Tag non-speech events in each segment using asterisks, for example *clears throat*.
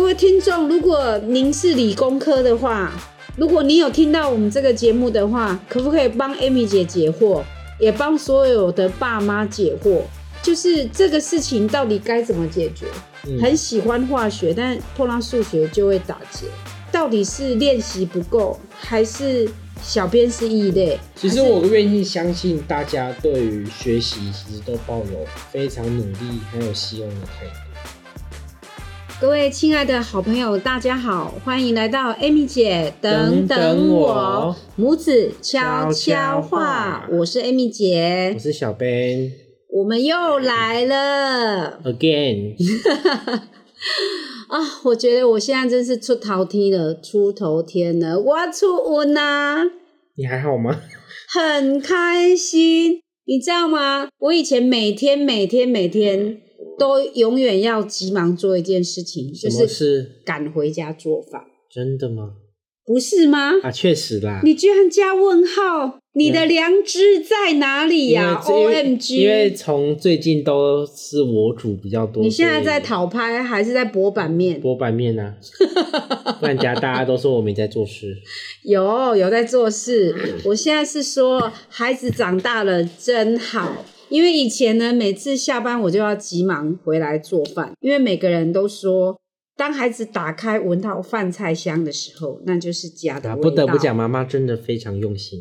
各位听众，如果您是理工科的话，如果你有听到我们这个节目的话，可不可以帮 Amy 姐解惑，也帮所有的爸妈解惑？就是这个事情到底该怎么解决？很喜欢化学，但碰到数学就会打结。到底是练习不够，还是小编是异类？其实我愿意相信，大家对于学习其实都抱有非常努力、很有希望的态度。各位亲爱的好朋友，大家好，欢迎来到 Amy 姐等等我母子悄悄话。我是 Amy 姐，我是小 Ben，我们又来了，again。*laughs* 啊，我觉得我现在真是出头天了，出头天了，我出温呐！你还好吗？很开心，你知道吗？我以前每天每天每天。都永远要急忙做一件事情，就是赶回家做饭。真的吗？不是吗？啊，确实啦。你居然加问号？你的良知在哪里呀？O M G！因为从最近都是我煮比较多。你现在在讨拍还是在博版面？博版面啊！*laughs* 不然家大家都说我没在做事。有有在做事。我现在是说，孩子长大了真好。因为以前呢，每次下班我就要急忙回来做饭，因为每个人都说，当孩子打开闻到饭菜香的时候，那就是家的味道。不得不讲，妈妈真的非常用心。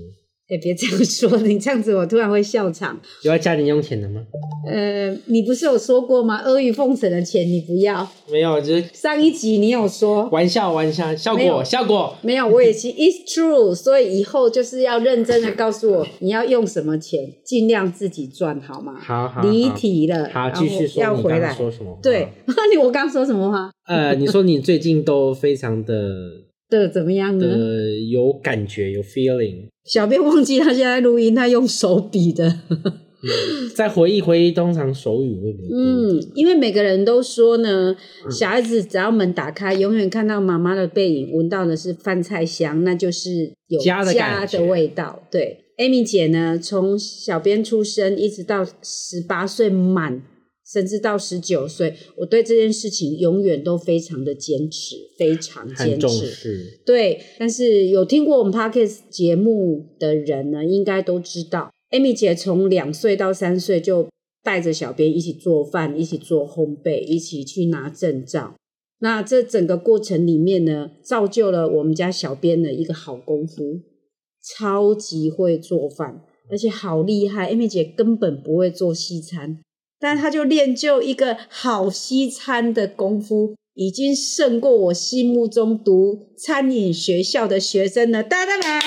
哎，别这样说，*laughs* 你这样子我突然会笑场。有要加零用钱的吗？呃，你不是有说过吗？阿谀奉承的钱你不要。没有，就是上一集你有说玩笑，玩笑，效果，效果。没有，我也是，it's true。所以以后就是要认真的告诉我你要用什么钱，尽量自己赚，好吗？好好。离题了，好，继续说。要回来说什么？对，*laughs* 你我刚说什么话？呃，你说你最近都非常的。的怎么样呢？呃，有感觉，有 feeling。小编忘记他现在录音，他用手比的。在回忆回忆，通常手语会比较嗯，因为每个人都说呢，小孩子只要门打开，永远看到妈妈的背影，闻到的是饭菜香，那就是有家的家的味道。对，Amy 姐呢，从小编出生一直到十八岁满。甚至到十九岁，我对这件事情永远都非常的坚持，非常坚持。对，但是有听过我们 podcast 节目的人呢，应该都知道，Amy 姐从两岁到三岁就带着小编一起做饭，一起做烘焙，一起去拿证照。那这整个过程里面呢，造就了我们家小编的一个好功夫，超级会做饭，而且好厉害。Amy 姐根本不会做西餐。但他就练就一个好西餐的功夫，已经胜过我心目中读餐饮学校的学生了。哒哒哒！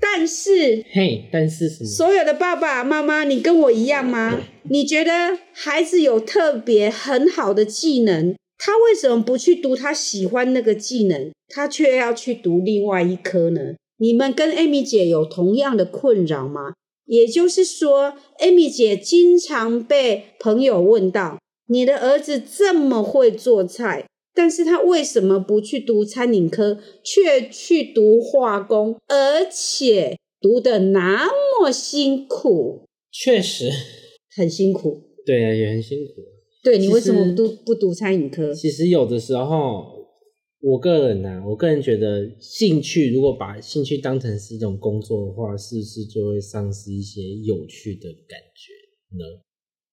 但是，嘿，但是什么？所有的爸爸妈妈，你跟我一样吗？你觉得孩子有特别很好的技能，他为什么不去读他喜欢那个技能，他却要去读另外一科呢？你们跟 Amy 姐有同样的困扰吗？也就是说，Amy 姐经常被朋友问到：“你的儿子这么会做菜，但是他为什么不去读餐饮科，却去读化工，而且读的那么辛苦？”确实很辛苦。对啊，也很辛苦。对你为什么不不读餐饮科？其实有的时候。我个人呢，我个人觉得兴趣如果把兴趣当成是一种工作的话，是不是就会丧失一些有趣的感觉呢？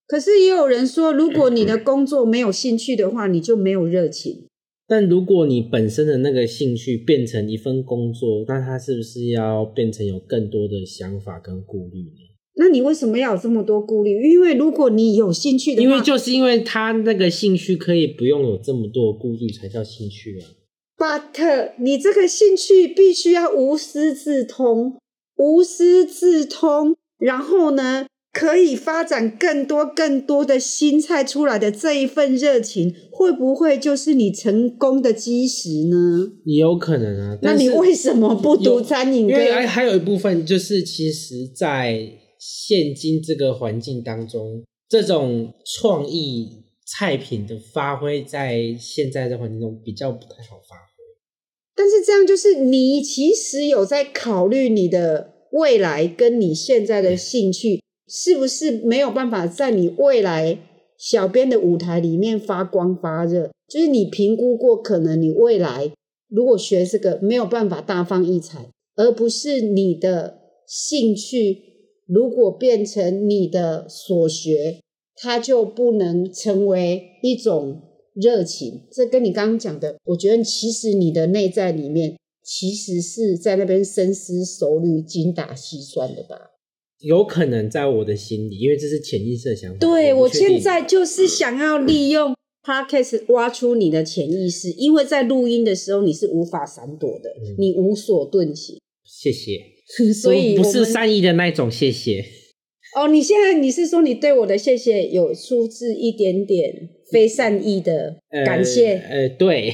可是也有人说，如果你的工作没有兴趣的话，你就没有热情。但如果你本身的那个兴趣变成一份工作，那它是不是要变成有更多的想法跟顾虑呢？那你为什么要有这么多顾虑？因为如果你有兴趣的话，因为就是因为他那个兴趣可以不用有这么多顾虑，才叫兴趣啊。But 你这个兴趣必须要无师自通，无师自通，然后呢，可以发展更多更多的新菜出来的这一份热情，会不会就是你成功的基石呢？也有可能啊。那你为什么不读餐饮？因为还还有一部分就是，其实，在现今这个环境当中，这种创意菜品的发挥，在现在的环境中比较不太好发。但是这样就是你其实有在考虑你的未来跟你现在的兴趣是不是没有办法在你未来小编的舞台里面发光发热，就是你评估过，可能你未来如果学这个没有办法大放异彩，而不是你的兴趣，如果变成你的所学，它就不能成为一种热情。这跟你刚刚讲的，我觉得其实你的内在里面其实是在那边深思熟虑、精打细算的吧。有可能在我的心里，因为这是潜意识的想法。对我现在就是想要利用 podcast 挖出你的潜意识，因为在录音的时候你是无法闪躲的，嗯你无所遁形，*laughs* 谢谢，所以不是善意的那种谢谢。哦，你现在你是说你对我的谢谢有出自一点点非善意的感谢？呃，呃对，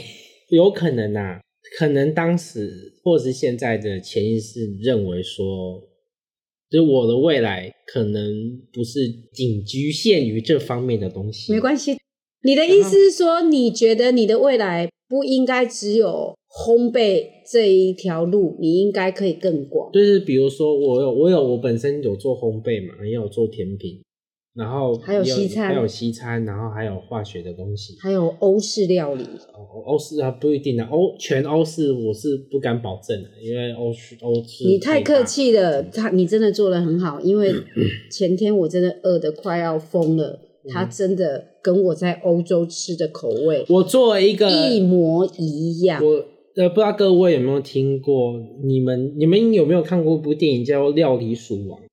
有可能啊，可能当时或是现在的潜意识认为说，就是我的未来可能不是仅局限于这方面的东西。没关系，你的意思是说，你觉得你的未来不应该只有烘焙这一条路，你应该可以更广。就是比如说，我有我有我本身有做烘焙嘛，也有做甜品，然后还有西餐还有西餐，然后还有化学的东西。还有欧式料理，欧欧式啊不一定啊，欧全欧式我是不敢保证的，因为欧式欧式你太客气了，嗯他你真的做的很好，因为 *clears throat* 前天我真的饿得快要疯了，嗯他真的跟我在欧洲吃的口味我做了一个一模一样。我呃，不知道各位有没有听过？你们你们有没有看过一部电影叫《料理鼠王》？《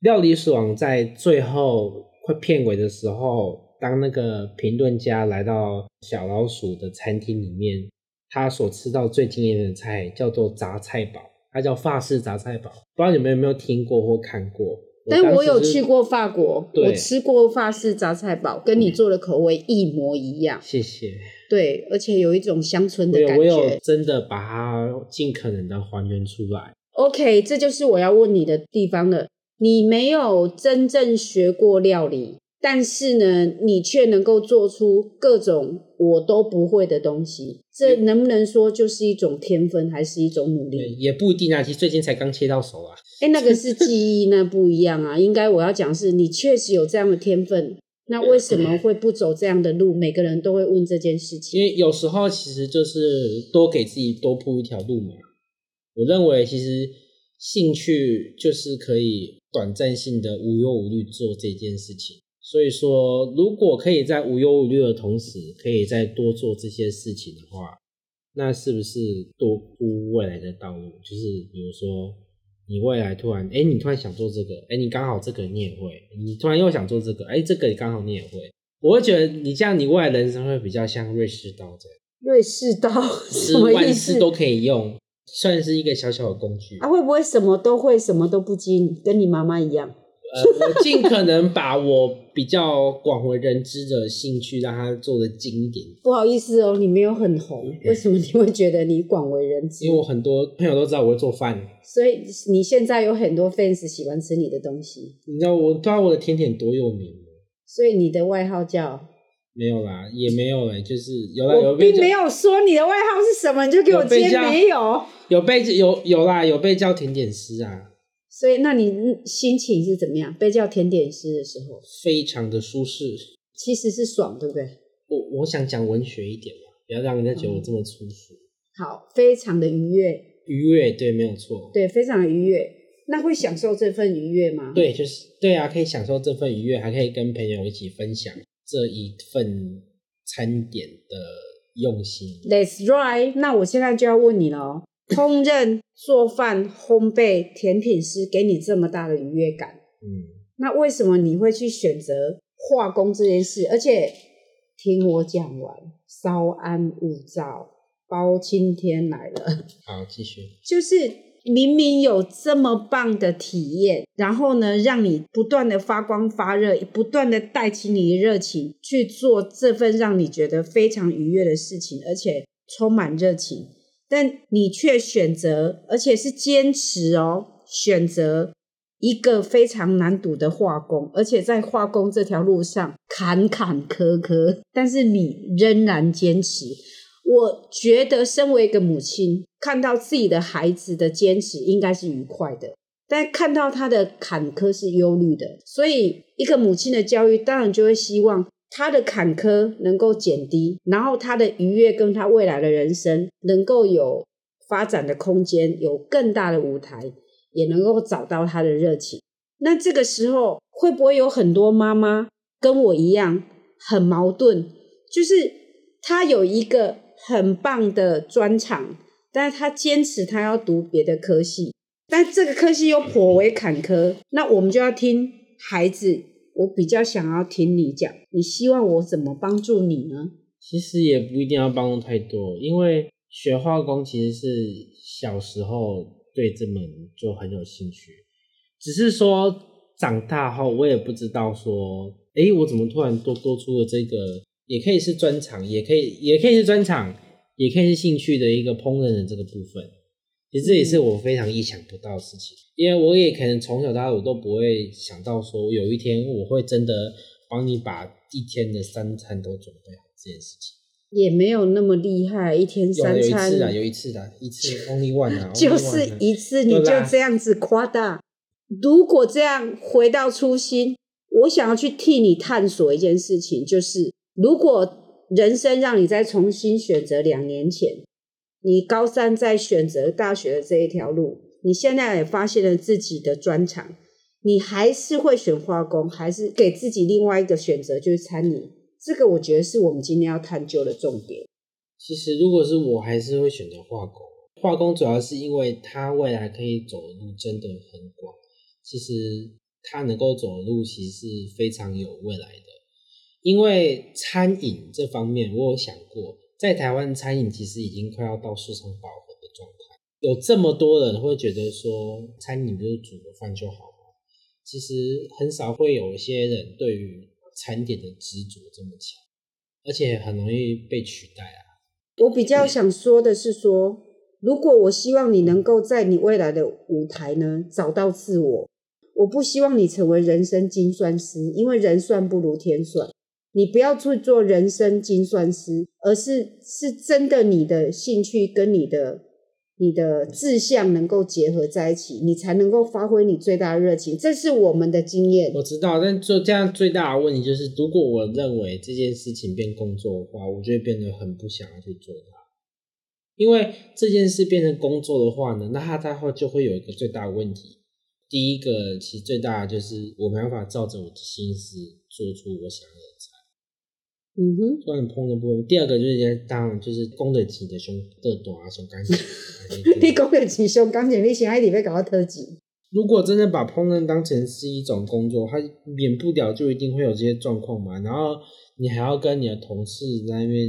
料理鼠王》在最后快片尾的时候，当那个评论家来到小老鼠的餐厅里面，他所吃到最惊艳的菜叫做杂菜堡，它叫法式杂菜堡。不知道你们有没有听过或看过？但我有去过法国，我吃过法式杂菜堡，跟你做的口味一模一样。谢谢。对，而且有一种乡村的感觉我有觉。真的把它尽可能的还原出来。OK，这就是我要问你的地方了。你没有真正学过料理，但是呢，你却能够做出各种我都不会的东西，这能不能说就是一种天分，还是一种努，力？也不一定啊，其实最近才刚切到手啊。哎，那个是记忆，那不一样啊。*laughs* 应该我要讲是你确实有这样的天分，那为什么会不走这样的路？每个人都会问这件事情。因为有时候其实就是多给自己多铺一条路嘛。我认为其实兴趣就是可以短暂性的无忧无虑做这件事情。所以说，如果可以在无忧无虑的同时，可以再多做这些事情的话，那是不是多铺未来的道路？就是比如说，你未来突然，哎，你突然想做这个，哎，你刚好这个你也会，你突然又想做这个，哎，这个刚好你也会。我会觉得你这样，你未来人生会比较像瑞士刀这样。瑞士刀是什么意万思事？都可以用，算是一个小小的工具。啊，会不会什么都会，什么都不精，跟你妈妈一样？呃，我尽可能把我比较广为人知的兴趣，让他做的精一点。不好意思哦，你没有很红，为什么你会觉得你广为人知因为？我很多朋友都知道我会做饭，所以你现在有很多 fans 喜欢吃你的东西，你知道我知道我的甜点多有名吗？所以你的外号叫……没有啦，也没有哎、就是有啦，有并没有说你的外号是什么，你就给我接没有。有被有有啦，有被叫甜点师啊，所以，那你心情是怎么样？被叫甜点师的时候，非常的舒适。其实是爽，对不对？我我想讲文学一点嘛，不要让人家觉得我这么粗俗。好，非常的愉悦，愉悦，对，没有错。对，非常的愉悦。那会享受这份愉悦吗？对，就是对啊，可以享受这份愉悦，还可以跟朋友一起分享这一份餐点的用心。That's right。那我现在就要问你了哦，烹饪、做饭、烘焙、甜品师给你这么大的愉悦感，嗯，那为什么你会去选择化工这件事？而且听我讲完，稍安勿躁，包青天来了。好，继续。就是明明有这么棒的体验，然后呢，让你不断的发光发热，不断的带起你的热情去做这份让你觉得非常愉悦的事情，而且充满热情，但你却选择，而且是坚持哦，选择一个非常难读的化工，而且在化工这条路上坎坎坷坷，但是你仍然坚持。我觉得身为一个母亲，看到自己的孩子的坚持应该是愉快的，但看到他的坎坷是忧虑的。所以，一个母亲的教育当然就会希望他的坎坷能够减低，然后他的愉悦跟他未来的人生能够有发展的空间，有更大的舞台，也能够找到他的热情。那这个时候会不会有很多妈妈跟我一样很矛盾？就是他有一个很棒的专长，但是他坚持他要读别的科系，但这个科系又颇为坎坷。那我们就要听孩子，我比较想要听你讲，你希望我怎么帮助你呢？其实也不一定要帮助太多，因为学化工其实是小时候对这门就很有兴趣。只是说长大后，我也不知道说，诶，我怎么突然多多出了这个，也可以是专长，也可以也可以是专长，也可以是兴趣的一个烹饪的这个部分。其实这也是我非常意想不到的事情，因为我也可能从小到大我都不会想到说，有一天我会真的帮你把一天的三餐都准备好这件事情。也没有那么厉害，一天三餐有一次啊，有一次的，一次 only one 啊，*laughs* 就是一次你就这样子夸大。如果这样回到初心，我想要去替你探索一件事情，就是如果人生让你再重新选择两年前，你高三在选择大学的这一条路，你现在也发现了自己的专长，你还是会选化工，还是给自己另外一个选择，就是餐饮？这个我觉得是我们今天要探究的重点。其实如果是我，还是会选择化工。化工主要是因为它未来可以走的路真的很广，其实它能够走的路其实是非常有未来的。因为餐饮这方面，我有想过，在台湾餐饮其实已经快要到市场饱和的状态。有这么多人会觉得说，餐饮就是煮个饭就好吗？其实很少会有一些人对于餐点的执着这么强，而且很容易被取代啊。我比较想说的是说，如果我希望你能够在你未来的舞台呢找到自我，我不希望你成为人生精算师，因为人算不如天算。你不要去做人生精算师，而是是真的你的兴趣跟你的你的志向能够结合在一起，你才能够发挥你最大的热情。这是我们的经验。我知道，但做这样最大的问题就是，如果我认为这件事情变工作的话，我就会变得很不想要去做它。因为这件事变成工作的话呢，那它它会就会有一个最大的问题。第一个，其实最大的就是我没办法照着我的心思做出我想要的，嗯哼，关于烹饪部分。第二个就是当然就是供得起的胸的短啊，胸干净。你讲的是上感情，你想爱里面搞到特级。如果真的把烹饪当成是一种工作，它免不了就一定会有这些状况嘛。然后你还要跟你的同事在那边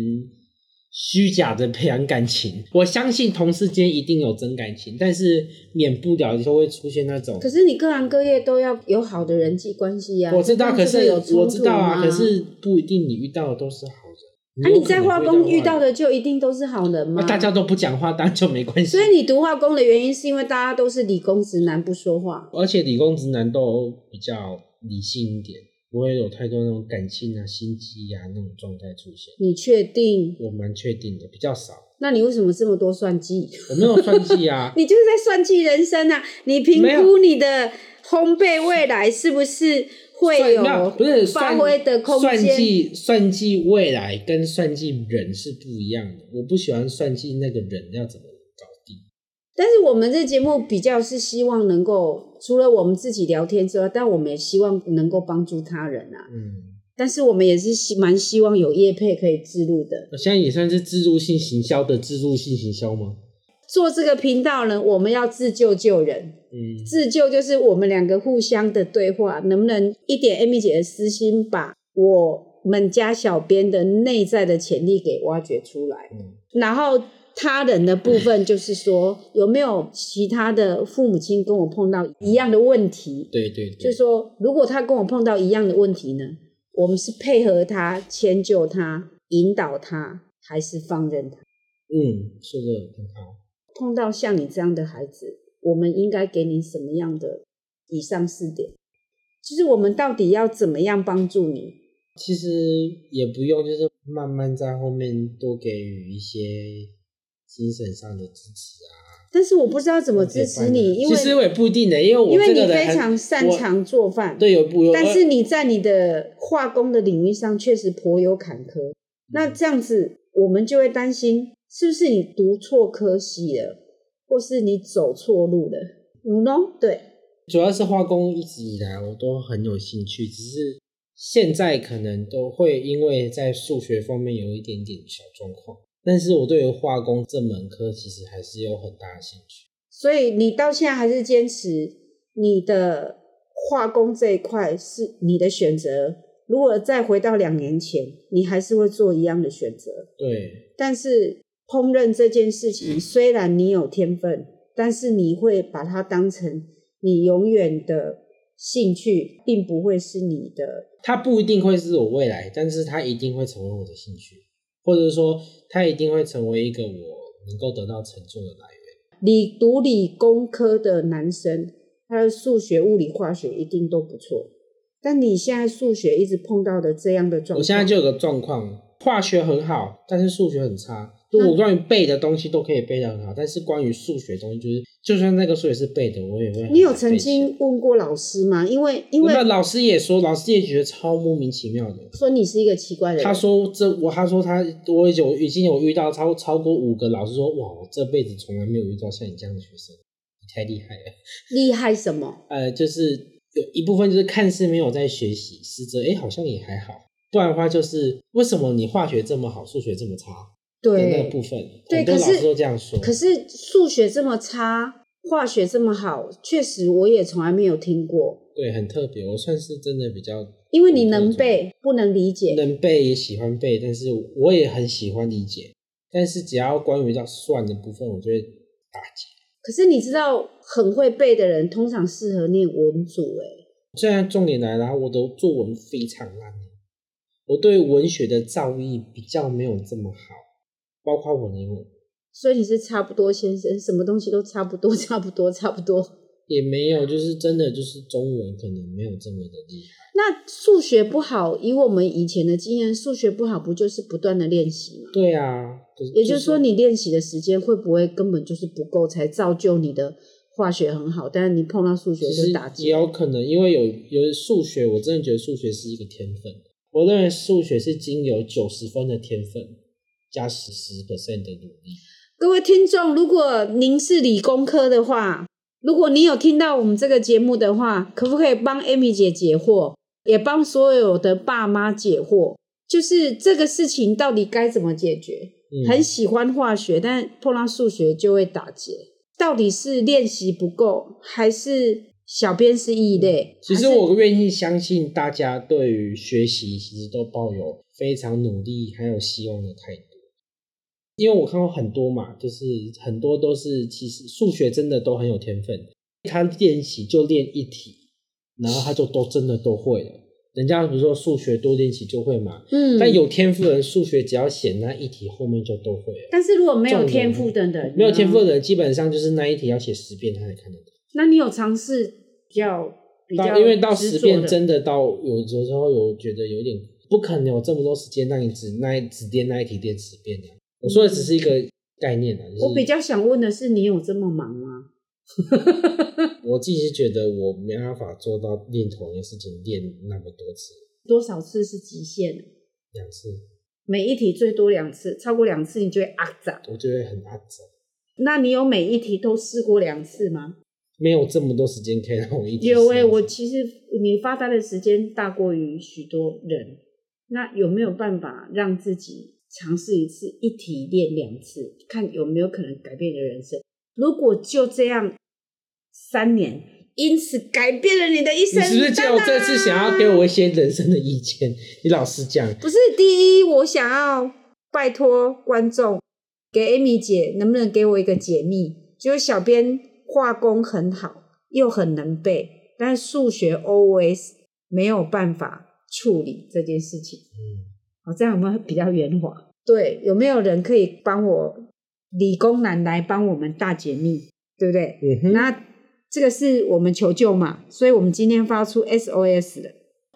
虚假的培养感情。我相信同事间一定有真感情，但是免不了就会出现那种。可是你各行各业都要有好的人际关系呀、我知道，可是有我知道啊，可是不一定你遇到的都是好人。啊，你在化工遇到的，就一定都是好人吗？那大家都不讲话，当然就没关系。所以你读化工的原因是因为大家都是理工直男不说话。而且理工直男都比较理性一点，不会有太多那种感性啊、心机啊那种状态出现。你确定？我蛮确定的，比较少。那你为什么这么多算计？我没有算计啊，*laughs* 你就是在算计人生啊！你评没估你的烘焙未来是不是会算有不是发挥的空算间？计算计未来跟算计人是不一样的。我不喜欢算计那个人要怎么。但是我们这节目比较是希望能够除了我们自己聊天之外，但我们也希望能够帮助他人啊。嗯，但是我们也是希蛮希望有业配可以自入的。那现在也算是自助性行销的自助性行销吗？做这个频道呢，我们要自救救人。嗯，自救就是我们两个互相的对话，能不能一点 Amy 姐的私心，把我们家小编的内在的潜力给挖掘出来？嗯然后他人的部分就是说，有没有其他的父母亲跟我碰到一样的问题？对对对，就是说，如果他跟我碰到一样的问题呢，我们是配合他、迁就他、引导他，还是放任他？嗯，说的很好。碰到像你这样的孩子，我们应该给你什么样的以上四点？就是我们到底要怎么样帮助你？其实也不用，就是慢慢在后面多给予一些精神上的支持啊。但是我不知道怎么支持你，因为其实我也不一定的，因为我因为你这个人很非常擅长做饭，对有不有，但是你在你的化工的领域上确实颇有坎坷。那这样子，我们就会担心是不是你读错科系了，或是你走错路了。嗯喏，对，主要是化工一直以来我都很有兴趣，只是现在可能都会因为在数学方面有一点点小状况，但是我对于化工这门科其实还是有很大的兴趣。所以你到现在还是坚持你的化工这一块是你的选择。如果再回到两年前，你还是会做一样的选择。对，但是烹饪这件事情，虽然你有天分，但是你会把它当成你永远的兴趣，并不会是你的。它不一定会是我未来，但是它一定会成为我的兴趣，或者说它一定会成为一个我能够得到成就的来源。理读理工科的男生，他的数学、物理、化学一定都不错。但你现在数学一直碰到的这样的状况，我现在就有个状况，化学很好，但是数学很差。就我关于背的东西都可以背得很好，但是关于数学东西，就是就算那个数学是背的，我也会你有曾经问过老师吗？因为因为老师也说，老师也觉得超莫名其妙的。说你是一个奇怪的人，他说这我他说他我已经有已经有遇到超超过五个老师说哇，我这辈子从来没有遇到像你这样的学生，你太厉害了。*laughs* 厉害什么？呃，就是有一部分就是看似没有在学习，实则哎好像也还好。不然的话就是为什么你化学这么好，数学这么差的那个部分，对可是。可是数学这么差，化学这么好，确实我也从来没有听过。对，很特别，我算是真的比较因为你能背，不能理解。能背也喜欢背，但是我也很喜欢理解。但是只要关于到算的部分，我就会打结。可是你知道，很会背的人通常适合念文组、哎，现在重点来了，我的作文非常烂，我对文学的造诣比较没有这么好，包括我的英文所以你是差不多先生，什么东西都差不多，*laughs* 差不多，差不多。也没有，就是真的就是中文可能没有这么的厉害。那数学不好，以我们以前的经验，数学不好不就是不断的练习吗？对啊，就也就是说，你练习的时间会不会根本就是不够，才造就你的化学很好，但是你碰到数学就打击也。有可能，因为有有数学，我真的觉得数学是一个天分。我认为数学是经由九十分的天分加十十 percent 的努力。各位听众，如果您是理工科的话，如果你有听到我们这个节目的话，可不可以帮 Amy 姐解惑，也帮所有的爸妈解惑？就是这个事情到底该怎么解决？嗯很喜欢化学，但碰到数学就会打结。到底是练习不够，还是小编是异类？其实我愿意相信大家对于学习其实都抱有非常努力还有希望的态度，因为我看过很多嘛，就是很多都是其实数学真的都很有天分，他练习就练一题，然后他就都真的都会了。人家比如说数学多练习就会嘛，嗯，但有天赋的人数学只要写那一题后面就都会了。但是如果没有天赋的人，没有天赋的人基本上就是那一题要写十遍他才看得懂。那你有尝试比较比较因为到十遍真的到有有时候有觉得有点不可能有这么多时间让你只那一只练那一题练十遍的。我说的只是一个概念啊，就是我比较想问的是，你有这么忙吗？*laughs* 我自己是觉得我没办法做到练同一件事情练那么多次，多少次是极限？两次每一题最多两次，超过两次你就会阿杂。我就会很阿杂，那你有每一题都试过两次吗？没有这么多时间可以让我一题有诶、试我其实你发呆的时间大过于许多人。那有没有办法让自己尝试一次，一题练两次，看有没有可能改变你的人生？如果就这样三年，因此改变了你的一你生，是不是就这次想要给我一些人生的意见？你老实讲，不是第一，我想要拜托观众给 Amy 姐，能不能给我一个解密？就是小编画工很好，又很能背，但是数学 always 没有办法处理这件事情。嗯，好，这样有没有比较圆滑？对，有没有人可以帮我理工男来帮我们大解密，对不对？嗯哼，那这个是我们求救嘛，所以我们今天发出 SOS 的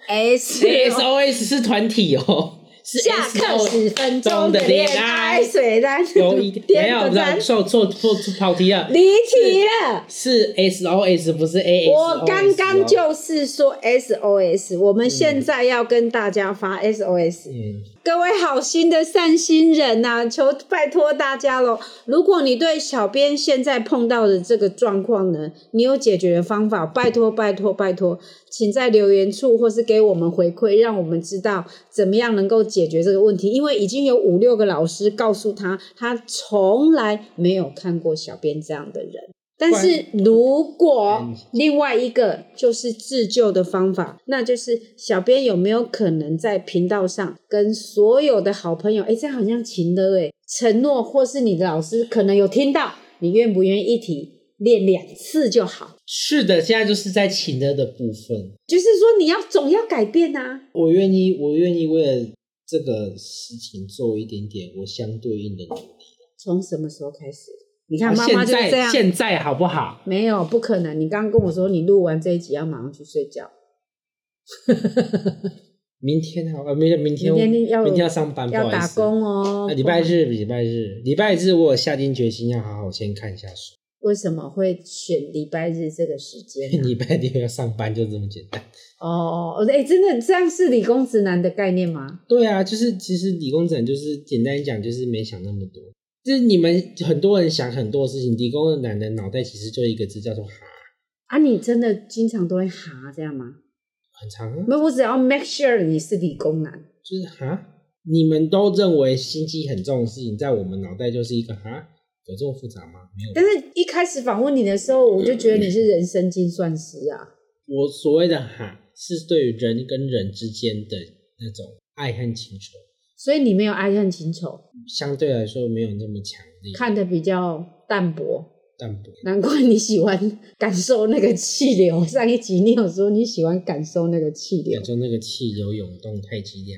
S *laughs* S O S 是团体哦，是下课十分钟的恋爱，水单有一没有，点个赞错错错错跑题了，离题了。是 SOS 不是 AS。我刚刚就是说 SOS，我们现在要跟大家发 SOS。嗯，各位好心的善心人呐、求拜托大家喽！如果你对小编现在碰到的这个状况呢，你有解决的方法，拜托拜托拜托，请在留言处或是给我们回馈，让我们知道怎么样能够解决这个问题。因为已经有五六个老师告诉他，他从来没有看过小编这样的人。但是如果嗯另外一个就是自救的方法，那就是小编有没有可能在频道上跟所有的好朋友，哎，这样好像情的哎，承诺或是你的老师可能有听到，你愿不愿意一题练两次就好？是的，现在就是在情的的部分，就是说你要总要改变啊。我愿意，我愿意为了这个事情做一点点我相对应的努力。从什么时候开始？你看啊妈妈就这样，现在好不好？没有不可能。你刚刚跟我说你录完这一集要马上去睡觉，*laughs* 明天好，呃，明天明天明天要明天要上班，不要打。工哦啊，。礼拜日，礼拜日，礼拜日，我有下定决心要好好先看一下书。为什么会选礼拜日这个时间啊、*laughs* 礼拜六要上班，就这么简单。哦，哎、真的这样是理工直男的概念吗？对啊，就是其实理工男就是简单讲，就是没想那么多。就是你们很多人想很多事情，理工男的脑袋其实就一个字叫做哈，啊，你真的经常都会哈这样吗？很长啊，没有，我只要 make sure 你是理工男。就是哈。你们都认为心机很重的事情，在我们脑袋就是一个哈，有这么复杂吗？没有。但是一开始访问你的时候，我就觉得你是人生精算师啊。我所谓的哈，是对于人跟人之间的那种爱恨情仇，所以你没有爱恨情仇，相对来说没有那么强烈，看得比较淡薄，淡薄。难怪你喜欢感受那个气流。上一集你有说你喜欢感受那个气流感。受那个气流涌动太激烈。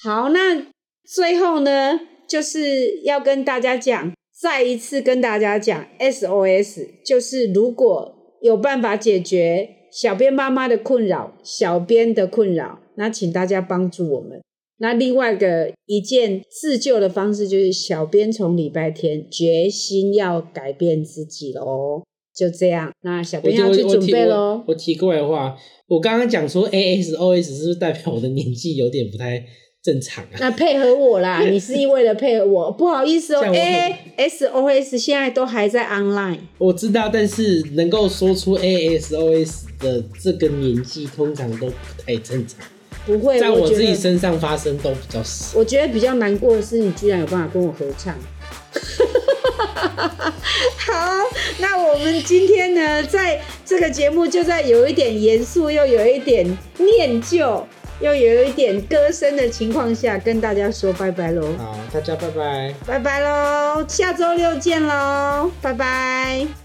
好，那最后呢，就是要跟大家讲，再一次跟大家讲 SOS，就是如果有办法解决小编妈妈的困扰、小编的困扰，那请大家帮助我们。那另外一个一件自救的方式，就是小编从礼拜天决心要改变自己喽。就这样，那小编要去准备喽我。我提过来的话，我刚刚讲说 ASOS 是不是代表我的年纪有点不太正常啊？那配合我啦，你是为了配合我，不好意思哦。A S O S 现在都还在 online，我知道，但是能够说出 ASOS 的这个年纪，通常都不太正常，不会。在我自己身上发生都比较少。我觉得比较难过的是，你居然有办法跟我合唱。*laughs* 好，那我们今天呢，在这个节目就在有一点严肃，又有一点念旧，又有一点歌声的情况下，跟大家说拜拜喽，好，大家拜拜。拜拜喽，下周六见喽，拜拜。